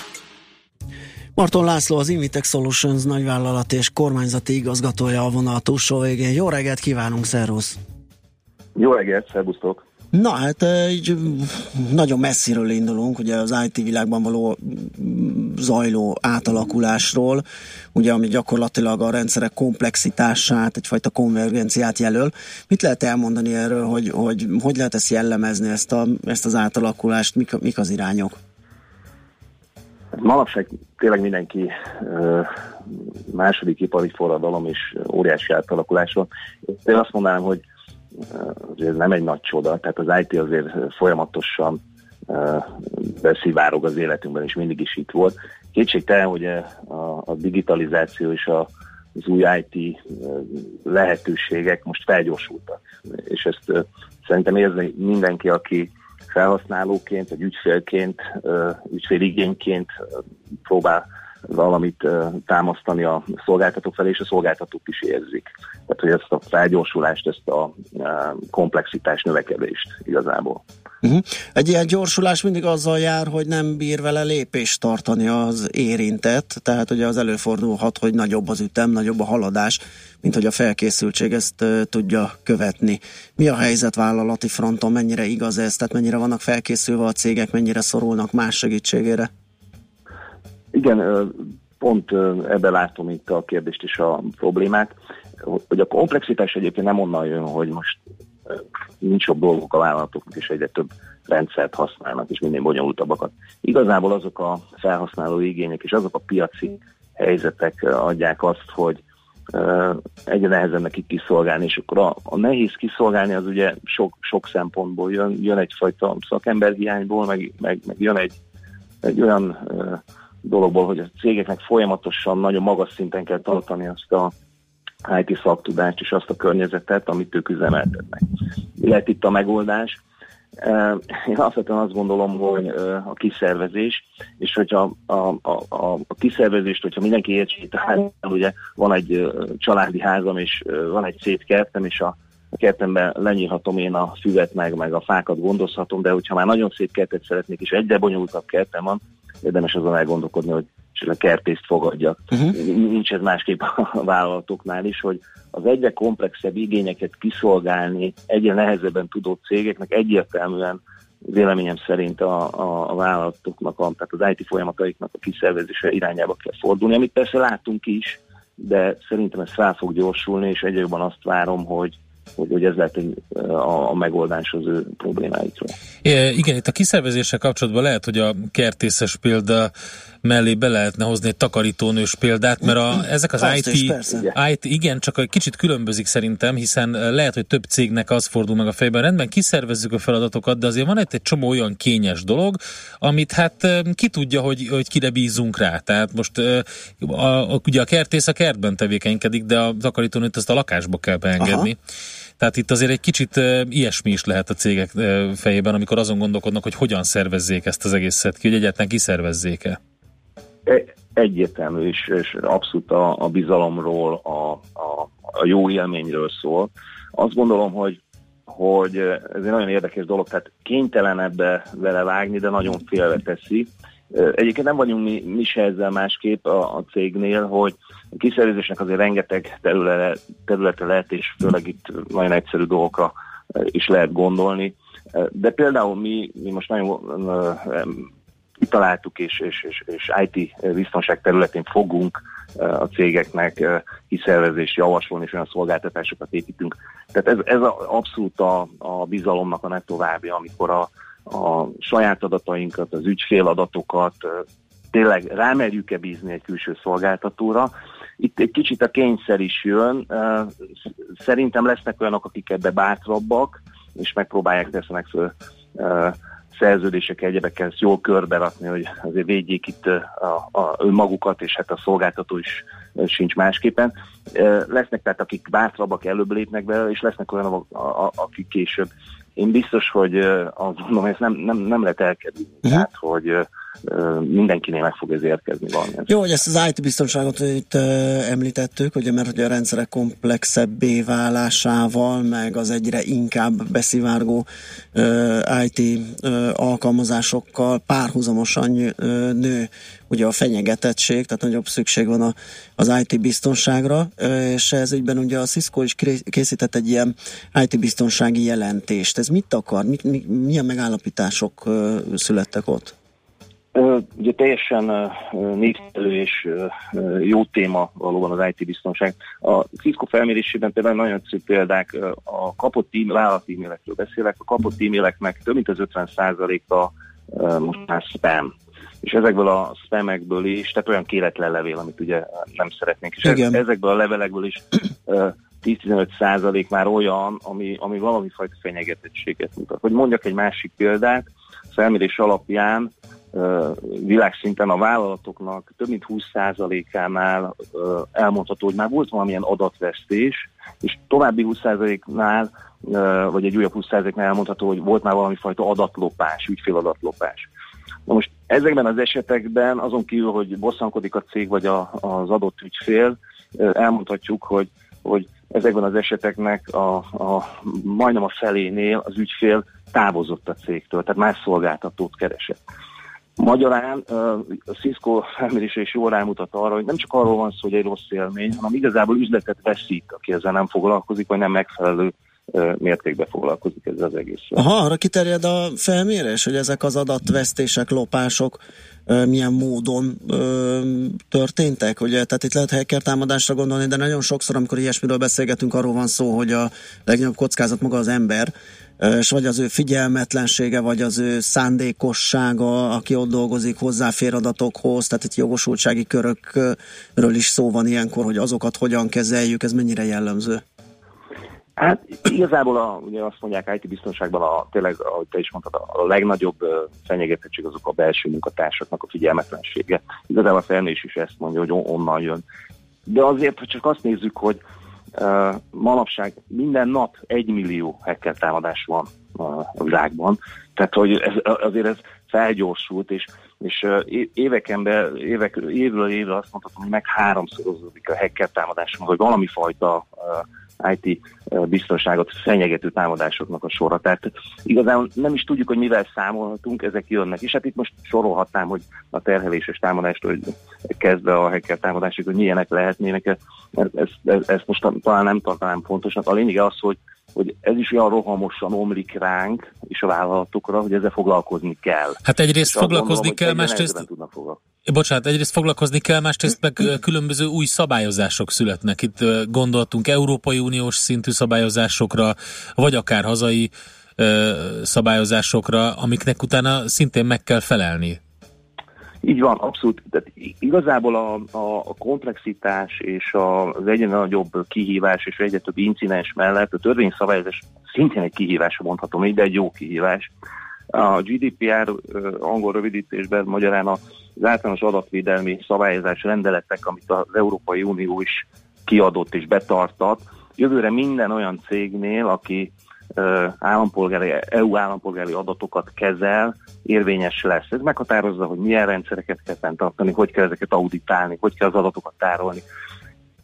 Marton László, az Invitex Solutions nagyvállalat és kormányzati igazgatója a vonal túlsó végén. Jó reggelt kívánunk, szervusz! Jó reggelt, szervusztok! Na hát egy nagyon messziről indulunk, ugye az IT világban való zajló átalakulásról, ugye ami gyakorlatilag a rendszerek komplexitását, egyfajta konvergenciát jelöl. Mit lehet elmondani erről, hogy hogy, hogy lehet ezt jellemezni, ezt, a, ezt az átalakulást, mik, mik az irányok? Manapság tényleg mindenki második ipari forradalom és óriási átalakulás van. Én azt mondanám, hogy ez nem egy nagy csoda, tehát az IT azért folyamatosan beszivárog az életünkben, és mindig is itt volt. Kétségtelen, hogy a, digitalizáció és a, az új IT lehetőségek most felgyorsultak. És ezt szerintem érzi mindenki, aki felhasználóként, vagy ügyfélként, ügyféligényként próbál valamit támasztani a szolgáltatók felé, és a szolgáltatók is érzik. Tehát, hogy ezt a felgyorsulást, ezt a komplexitás növekedést igazából. Uh-huh. Egy ilyen gyorsulás mindig azzal jár, hogy nem bír vele lépést tartani az érintett, tehát ugye az előfordulhat, hogy nagyobb az ütem, nagyobb a haladás, mint hogy a felkészültség ezt uh, tudja követni. Mi a helyzet vállalati fronton, mennyire igaz ez, tehát mennyire vannak felkészülve a cégek, mennyire szorulnak más segítségére? Igen, pont ebbe látom itt a kérdést és a problémát, hogy a komplexitás egyébként nem onnan jön, hogy most nincs jobb dolgok a vállalatoknak, és egyre több rendszert használnak, és minél bonyolultabbakat. Igazából azok a felhasználó igények és azok a piaci helyzetek adják azt, hogy egyre nehezebb nekik kiszolgálni, és akkor a, a nehéz kiszolgálni az ugye sok, sok szempontból jön, jön egyfajta szakemberhiányból, meg, meg, meg jön egy, egy olyan dologból, hogy a cégeknek folyamatosan nagyon magas szinten kell tartani azt a IT szaktudást és azt a környezetet, amit ők üzemeltetnek. Lehet itt a megoldás? Én alapvetően azt gondolom, hogy a kiszervezés, és hogyha a, a, a, a kiszervezést, hogyha mindenki értsi, tehát ugye van egy családi házam, és van egy szép kertem, és a a kertemben lenyírhatom én a füvet meg, meg a fákat gondozhatom, de hogyha már nagyon szép kertet szeretnék, és egyre bonyolultabb kertem van, érdemes azon elgondolkodni, hogy a kertészt fogadjak. Uh-huh. Nincs ez másképp a vállalatoknál is, hogy az egyre komplexebb igényeket kiszolgálni egyre nehezebben tudó cégeknek egyértelműen véleményem szerint a, a, a vállalatoknak, a, tehát az IT folyamataiknak a kiszervezése irányába kell fordulni, amit persze látunk is, de szerintem ez fel fog gyorsulni, és egyre jobban azt várom, hogy, hogy, hogy ez lehet a, a megoldás az ő problémáikra. É, igen, itt a kiszervezéssel kapcsolatban lehet, hogy a kertészes példa mellé be lehetne hozni egy takarítónős példát, mert a, ezek az IT, is, IT, igen, csak egy kicsit különbözik szerintem, hiszen lehet, hogy több cégnek az fordul meg a fejben, rendben kiszervezzük a feladatokat, de azért van itt egy csomó olyan kényes dolog, amit hát ki tudja, hogy, hogy kire bízunk rá. Tehát most a, a, ugye a kertész a kertben tevékenykedik, de a takarítónőt azt a lakásba kell beengedni. Aha. Tehát itt azért egy kicsit uh, ilyesmi is lehet a cégek uh, fejében, amikor azon gondolkodnak, hogy hogyan szervezzék ezt az egészet ki, hogy egyáltalán kiszervezzék-e. E, egyértelmű, és, és abszolút a, a bizalomról, a, a, a jó élményről szól. Azt gondolom, hogy hogy ez egy nagyon érdekes dolog, tehát kénytelen ebbe vele vágni, de nagyon félve teszi. Egyébként nem vagyunk mi, mi se ezzel másképp a, a cégnél, hogy a kiszervezésnek azért rengeteg területe, területe lehet, és főleg itt nagyon egyszerű dolgokra is lehet gondolni. De például mi, mi most nagyon kitaláltuk, és, és, és, és IT biztonság területén fogunk a cégeknek kiszervezést javasolni, és olyan szolgáltatásokat építünk. Tehát ez, ez a, abszolút a, a bizalomnak a nettovábbja, amikor a, a saját adatainkat, az ügyféladatokat tényleg rámerjük-e bízni egy külső szolgáltatóra. Itt egy kicsit a kényszer is jön. Szerintem lesznek olyanok, akik ebbe bátrabbak, és megpróbálják tesznek föl szerződések, egyebekkel ezt jól körberakni, hogy azért védjék itt a, a önmagukat, és hát a szolgáltató is sincs másképpen. Lesznek tehát, akik bátrabbak előbb lépnek be, és lesznek olyanok, akik később. Én biztos, hogy azt mondom, ezt nem, nem, nem lehet elkerülni. Uh-huh. Tehát, hogy mindenkinél meg fog ez érkezni valamilyen. Jó, hogy ezt az IT biztonságot itt említettük, ugye, mert hogy a rendszerek komplexebbé válásával, meg az egyre inkább beszivárgó IT alkalmazásokkal párhuzamosan nő ugye a fenyegetettség, tehát nagyobb szükség van a, az IT biztonságra, és ez ügyben ugye a Cisco is készített egy ilyen IT biztonsági jelentést. Ez mit akar? Mit, mi, milyen megállapítások születtek ott? Ugye teljesen népszerű és jó téma valóban az IT biztonság. A Cisco felmérésében például nagyon szép példák, a kapott e vállalati e-mailekről beszélek, a kapott e-maileknek több mint az 50%-a most már spam és ezekből a spamekből is, tehát olyan kéretlen levél, amit ugye nem szeretnénk, és Igen. ezekből a levelekből is 10-15 százalék már olyan, ami, ami valami fajta fenyegetettséget mutat. Hogy mondjak egy másik példát, felmérés alapján világszinten a vállalatoknak több mint 20%-ánál elmondható, hogy már volt valamilyen adatvesztés, és további 20%-nál, vagy egy újabb 20%-nál elmondható, hogy volt már valami fajta adatlopás, ügyféladatlopás. Na most ezekben az esetekben azon kívül, hogy bosszankodik a cég vagy a, az adott ügyfél, elmondhatjuk, hogy, hogy ezekben az eseteknek a, a, majdnem a felénél az ügyfél távozott a cégtől, tehát más szolgáltatót keresett. Magyarán a Cisco felmérése is jól rámutat arra, hogy nem csak arról van szó, hogy egy rossz élmény, hanem igazából üzletet veszít, aki ezzel nem foglalkozik, vagy nem megfelelő mértékben foglalkozik ezzel az egész. Aha, arra kiterjed a felmérés, hogy ezek az adatvesztések, lopások milyen módon ö, történtek, ugye, tehát itt lehet hacker támadásra gondolni, de nagyon sokszor, amikor ilyesmiről beszélgetünk, arról van szó, hogy a legnagyobb kockázat maga az ember, és vagy az ő figyelmetlensége, vagy az ő szándékossága, aki ott dolgozik, hozzáfér adatokhoz, tehát itt jogosultsági körökről is szó van ilyenkor, hogy azokat hogyan kezeljük, ez mennyire jellemző? Hát igazából a, ugye azt mondják IT biztonságban a, tényleg, ahogy te is mondtad, a, a legnagyobb fenyegetettség azok a belső munkatársaknak a figyelmetlensége. Igazából a felmérés is ezt mondja, hogy onnan jön. De azért, hogy csak azt nézzük, hogy manapság minden nap egy millió hacker támadás van a világban, tehát hogy ez, azért ez felgyorsult, és, és éveken be, évek, évről évre azt mondhatom, hogy meg háromszorozódik a hacker támadás, vagy valami fajta uh, IT biztonságot fenyegető támadásoknak a sora. Tehát igazából nem is tudjuk, hogy mivel számolhatunk, ezek jönnek. És hát itt most sorolhatnám, hogy a terheléses támadást, hogy kezdve a hacker támadások, hogy milyenek lehetnének, ezt, ezt, ezt most talán nem tartanám fontosnak. A lényeg az, hogy hogy ez is olyan rohamosan omlik ránk és a vállalatokra, hogy ezzel foglalkozni kell. Hát egyrészt foglalkozni gondolom, kell, másrészt... Bocsánat, egyrészt foglalkozni kell, másrészt meg különböző új szabályozások születnek. Itt gondoltunk Európai Uniós szintű szabályozásokra, vagy akár hazai szabályozásokra, amiknek utána szintén meg kell felelni. Így van, abszolút. Tehát igazából a, a, a komplexitás és az egyre nagyobb kihívás és egyre több incidens mellett a törvényszabályozás szintén egy kihívás, mondhatom így, de egy jó kihívás. A GDPR angol rövidítésben magyarán az általános adatvédelmi szabályozás rendeletek, amit az Európai Unió is kiadott és betartat, jövőre minden olyan cégnél, aki állampolgári, EU állampolgári adatokat kezel, érvényes lesz. Ez meghatározza, hogy milyen rendszereket kell fenntartani, hogy kell ezeket auditálni, hogy kell az adatokat tárolni.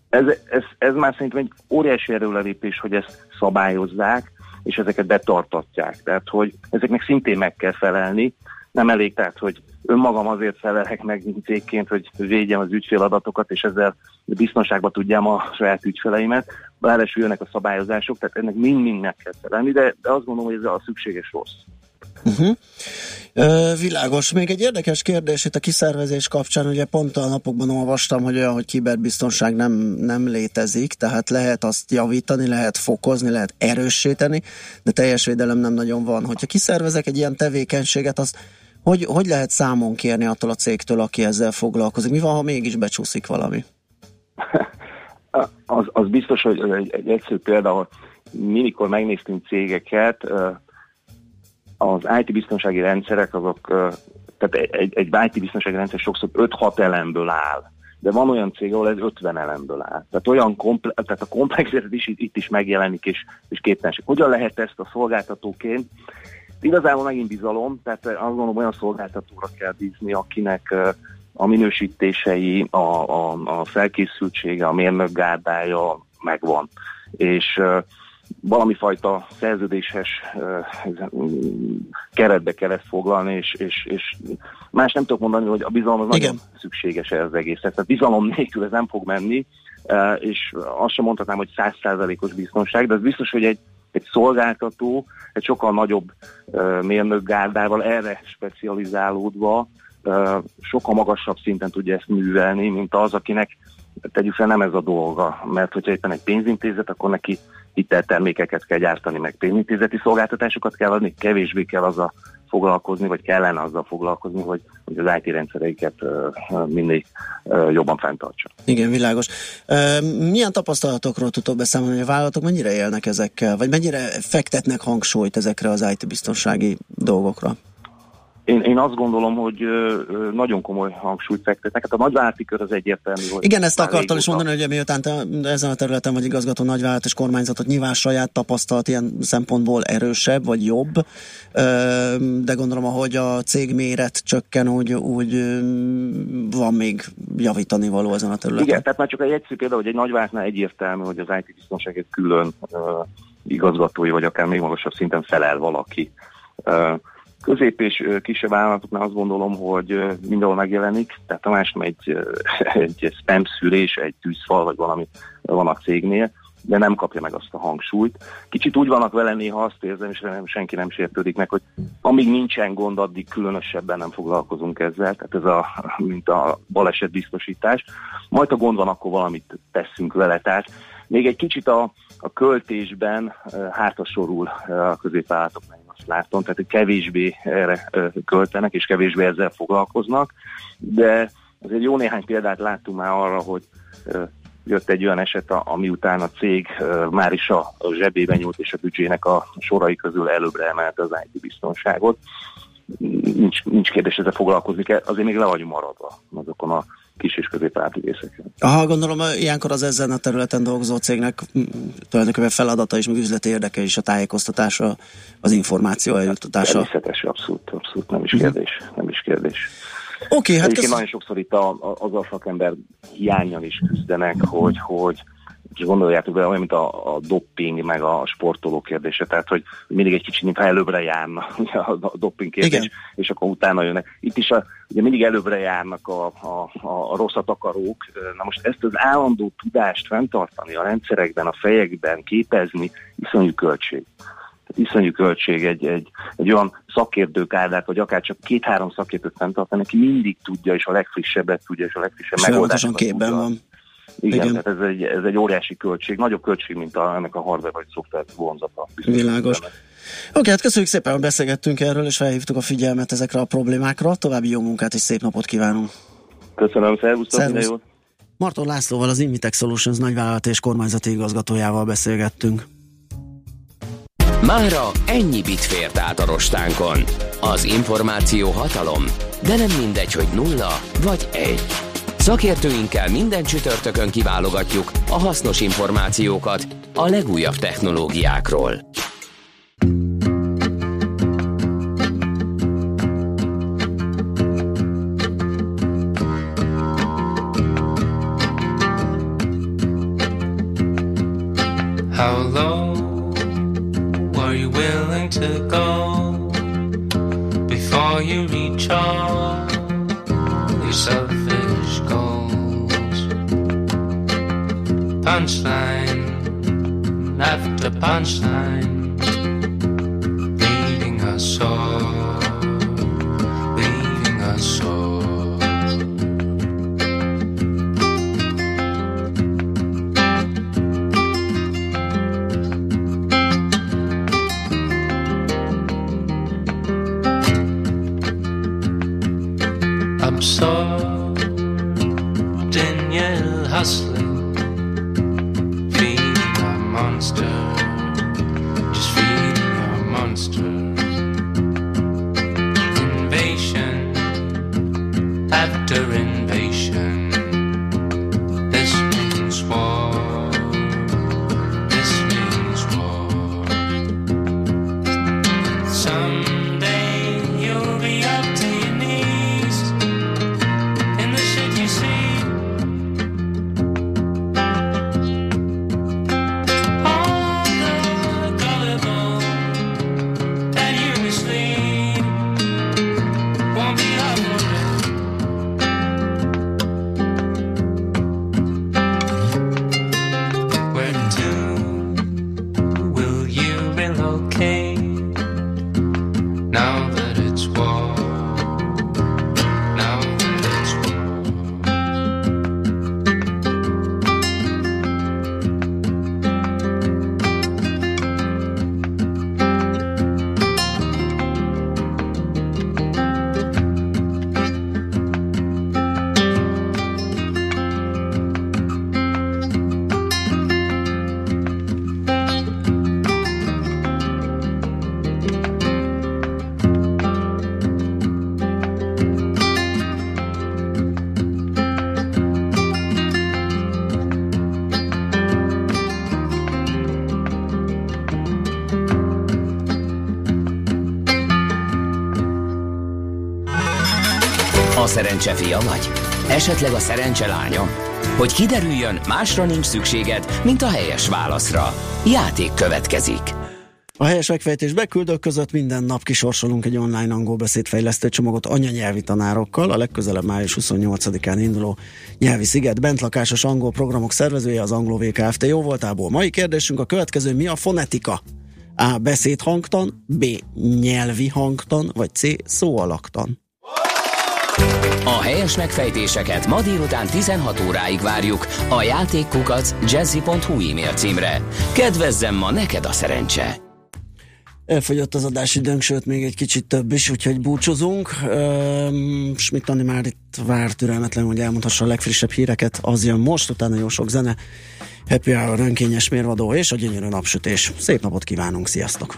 Ez, ez, ez már szerintem egy óriási erőlelépés, hogy ezt szabályozzák, és ezeket betartatják. Tehát, hogy ezeknek szintén meg kell felelni. Nem elég, tehát, hogy önmagam azért felelek meg cégként, hogy védjem az ügyféladatokat, és ezzel biztonságban tudjam a saját ügyfeleimet. Bár jönnek a szabályozások, tehát ennek mind-mind meg kell felelni, de, de azt gondolom, hogy ez a szükséges rossz. Uh-huh. Uh, világos. Még egy érdekes kérdés itt a kiszervezés kapcsán, ugye pont a napokban olvastam, hogy olyan, hogy kiberbiztonság nem, nem létezik, tehát lehet azt javítani, lehet fokozni, lehet erősíteni, de teljes védelem nem nagyon van. Hogyha kiszervezek egy ilyen tevékenységet, az hogy, hogy lehet számon kérni attól a cégtől, aki ezzel foglalkozik? Mi van, ha mégis becsúszik valami? <laughs> az, az biztos, hogy egy, egy egyszerű példa, hogy mi mikor megnéztünk cégeket, az IT biztonsági rendszerek azok, tehát egy, egy IT biztonsági rendszer sokszor 5-6 elemből áll. De van olyan cég, ahol ez 50 elemből áll. Tehát, olyan komple- tehát a komplexet is itt is megjelenik, és, és képtelenség. Hogyan lehet ezt a szolgáltatóként Igazából megint bizalom, tehát azt gondolom olyan szolgáltatóra kell bízni, akinek a minősítései, a, a, a felkészültsége, a mérnök gárdája megvan. És valami fajta szerződéses keretbe kellett foglalni, és, és, és más nem tudok mondani, hogy a bizalom az Igen. nagyon szükséges ez az egész. Tehát bizalom nélkül ez nem fog menni, és azt sem mondhatnám, hogy százszázalékos biztonság, de az biztos, hogy egy, egy szolgáltató egy sokkal nagyobb mérnökgárdával erre specializálódva sokkal magasabb szinten tudja ezt művelni, mint az, akinek tegyük fel nem ez a dolga, mert hogyha éppen egy pénzintézet, akkor neki hiteltermékeket kell gyártani, meg pénzintézeti szolgáltatásokat kell adni, kevésbé kell az a foglalkozni, vagy kellene azzal foglalkozni, hogy, hogy az IT rendszereiket mindig jobban fenntartsa. Igen, világos. Milyen tapasztalatokról tudtok beszámolni, hogy a vállalatok mennyire élnek ezekkel, vagy mennyire fektetnek hangsúlyt ezekre az IT biztonsági dolgokra? Én, én azt gondolom, hogy nagyon komoly hangsúlyt fektetnek. Hát a nagyvállalati kör az egyértelmű. Hogy Igen, ezt akartam is mondani, hogy miután te ezen a területen vagy igazgató nagyvállalat és kormányzatot nyilván saját tapasztalat ilyen szempontból erősebb vagy jobb, de gondolom, ahogy a cég méret csökken, úgy, úgy van még javítani való ezen a területen. Igen, tehát már csak egy egyszerű példa, hogy egy nagyvállalatnál egyértelmű, hogy az IT biztonság egy külön igazgatói, vagy akár még magasabb szinten felel valaki. Közép és kisebb vállalatoknál azt gondolom, hogy mindenhol megjelenik, tehát Tamás egy, <laughs> egy spam szűrés, egy tűzfal, vagy valami van a cégnél, de nem kapja meg azt a hangsúlyt. Kicsit úgy vannak vele néha azt érzem, és remélem senki nem sértődik meg, hogy amíg nincsen gond, addig különösebben nem foglalkozunk ezzel, tehát ez a, <laughs> mint a baleset biztosítás. Majd a gond van, akkor valamit teszünk vele. Tehát még egy kicsit a, a költésben hátrasorul a középvállalatoknál azt látom, tehát kevésbé erre költenek, és kevésbé ezzel foglalkoznak, de azért jó néhány példát láttunk már arra, hogy jött egy olyan eset, ami után a cég már is a zsebébe nyúlt, és a büdzsének a sorai közül előbbre emelte az IT biztonságot. Nincs, nincs kérdés, ezzel foglalkozni kell, azért még le vagyunk maradva azokon a kis és középvállalati részeken. Aha, gondolom, ilyenkor az ezen a területen dolgozó cégnek tulajdonképpen feladata és meg üzleti érdeke is a tájékoztatása, az információ eljuttatása. Természetes, abszolút, abszolút, nem is mhm. kérdés, nem is kérdés. Oké, okay, hát Egyébként nagyon sokszor itt a, a, az a szakember hiányan is küzdenek, hogy, hogy és gondoljátok bele, olyan, mint a, a dopping, meg a sportoló kérdése, tehát, hogy mindig egy kicsit, mintha előbbre járna <laughs> a, dopping kérdés, Igen. és akkor utána jönnek. Itt is a, ugye mindig előbbre járnak a, a, a, a rosszat akarók. Na most ezt az állandó tudást fenntartani a rendszerekben, a fejekben, képezni, iszonyú költség. Iszonyú költség egy, egy, egy olyan szakértők áldát, vagy akár csak két-három szakértőt fenntartani, aki mindig tudja, és a legfrissebbet tudja, és a legfrissebb megoldást. képben tudja. van. Igen, Igen. tehát ez egy, ez egy óriási költség, nagyobb költség, mint a, ennek a hardware vagy szoftver vonzata. Világos. Oké, okay, hát köszönjük szépen, hogy beszélgettünk erről, és felhívtuk a figyelmet ezekre a problémákra. További jó munkát és szép napot kívánunk. Köszönöm, szervusztok, minden jót. Marton Lászlóval, az Invitex Solutions nagyvállalat és kormányzati igazgatójával beszélgettünk. Mára ennyi bit fért át a rostánkon. Az információ hatalom, de nem mindegy, hogy nulla vagy egy. Szakértőinkkel minden csütörtökön kiválogatjuk a hasznos információkat a legújabb technológiákról. How low were you willing to go before you reach all punchline, left a punchline. bitter impatience. Szerencse fia vagy? Esetleg a szerencse lánya? Hogy kiderüljön, másra nincs szükséged, mint a helyes válaszra. Játék következik. A helyes megfejtés beküldők között minden nap kisorsolunk egy online angol beszédfejlesztő csomagot anyanyelvi tanárokkal. A legközelebb május 28-án induló nyelvi sziget bentlakásos angol programok szervezője az Anglo VKFT. Jó voltából. Mai kérdésünk a következő, mi a fonetika? A. Beszédhangtan, B. Nyelvi hangtan, vagy C. Szóalaktan. A helyes megfejtéseket ma délután 16 óráig várjuk a játékkukac jazzy.hu e-mail címre. Kedvezzem ma neked a szerencse! Elfogyott az adásidőnk, sőt még egy kicsit több is, úgyhogy búcsúzunk. Schmidt Andi már itt vár türelmetlenül, hogy elmondhassa a legfrissebb híreket. Az jön most, utána jó sok zene. Happy Hour, önkényes mérvadó és a gyönyörű napsütés. Szép napot kívánunk, sziasztok!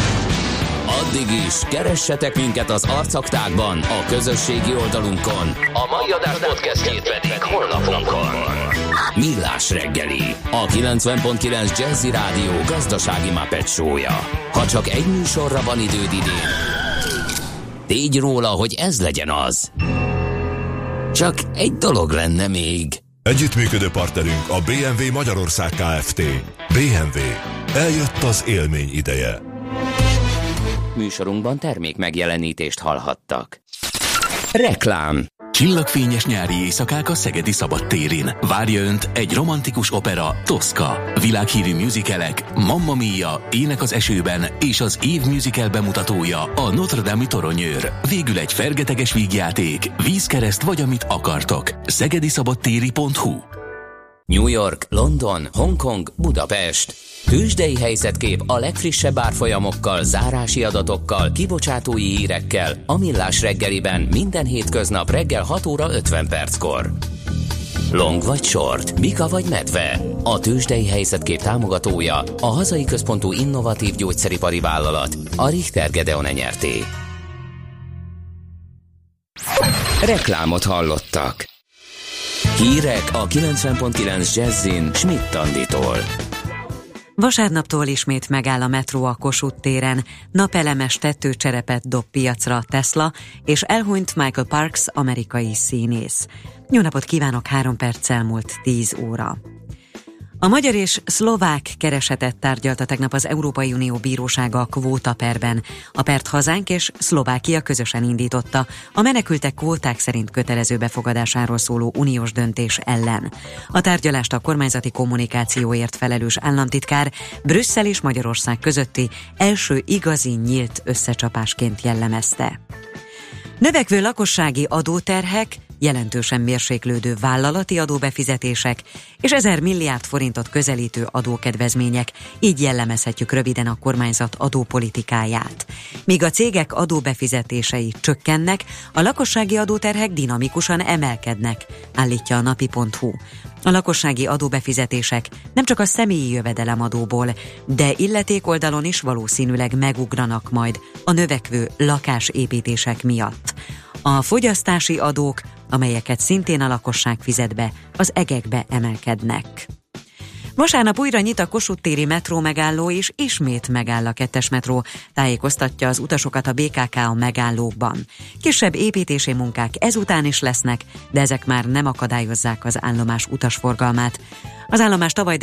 Addig is, keressetek minket az arcaktákban, a közösségi oldalunkon. A mai adás podcastjét pedig holnapunkon. Millás reggeli, a 90.9 Jazzy Rádió gazdasági mapetsója. Ha csak egy műsorra van időd idén, tégy róla, hogy ez legyen az. Csak egy dolog lenne még. Együttműködő partnerünk a BMW Magyarország Kft. BMW. Eljött az élmény ideje. Műsorunkban termék megjelenítést hallhattak. Reklám Csillagfényes nyári éjszakák a Szegedi Szabadtérin. Várja Önt egy romantikus opera, Tosca. Világhírű musicalek, Mamma Mia, Ének az esőben és az év musical bemutatója a Notre Dame toronyőr. Végül egy fergeteges vígjáték, vízkereszt vagy amit akartok. szegediszabadtéri.hu New York, London, Hongkong, Budapest. Tőzsdei helyzetkép a legfrissebb árfolyamokkal, zárási adatokkal, kibocsátói hírekkel, a millás reggeliben minden hétköznap reggel 6 óra 50 perckor. Long vagy short, Mika vagy medve. A tőzsdei helyzetkép támogatója, a hazai központú innovatív gyógyszeripari vállalat, a Richter Gedeon nyerté. Reklámot hallottak. Hírek a 90.9 Jazzin Schmidt Anditól. Vasárnaptól ismét megáll a metró a Kossuth téren, napelemes tetőcserepet dob piacra a Tesla, és elhunyt Michael Parks, amerikai színész. Jó napot kívánok, három perccel múlt 10 óra. A magyar és szlovák keresetet tárgyalta tegnap az Európai Unió bírósága a kvóta perben. A pert hazánk és Szlovákia közösen indította a menekültek kvóták szerint kötelező befogadásáról szóló uniós döntés ellen. A tárgyalást a kormányzati kommunikációért felelős államtitkár Brüsszel és Magyarország közötti első igazi nyílt összecsapásként jellemezte. Növekvő lakossági adóterhek, jelentősen mérséklődő vállalati adóbefizetések és ezer milliárd forintot közelítő adókedvezmények, így jellemezhetjük röviden a kormányzat adópolitikáját. Míg a cégek adóbefizetései csökkennek, a lakossági adóterhek dinamikusan emelkednek, állítja a napi.hu. A lakossági adóbefizetések nem csak a személyi jövedelemadóból, de illeték oldalon is valószínűleg megugranak majd a növekvő lakásépítések miatt. A fogyasztási adók, amelyeket szintén a lakosság fizet be, az egekbe emelkednek. Vasárnap újra nyit a Kossuth téri metró megálló, és ismét megáll a kettes metró, tájékoztatja az utasokat a BKK a megállókban. Kisebb építési munkák ezután is lesznek, de ezek már nem akadályozzák az állomás utasforgalmát. Az állomás tavaly